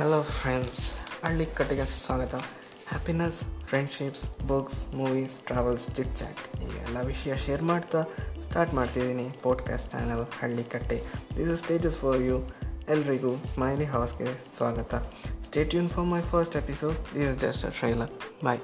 Hello friends ಹಳ್ಳಿ ಕಟ್ಟಿಗೆ ಸ್ವಾಗತ happiness friendships books movies travels chit chat ಈ ಎಲ್ಲ ವಿಷಯ ಶೇರ್ ಮಾಡ್ತಾ ಸ್ಟಾರ್ಟ್ ಮಾಡ್ತಿದ್ದೀನಿ podcast channel Halli Katte this is stages for you ಎಲ್ರಿಗೂ ಸ್ಮೈಲಿ ಹೌಸ್ಗೆ ಸ್ವಾಗತ. Stay ಯೂನ್ for my first episode this is just a trailer bye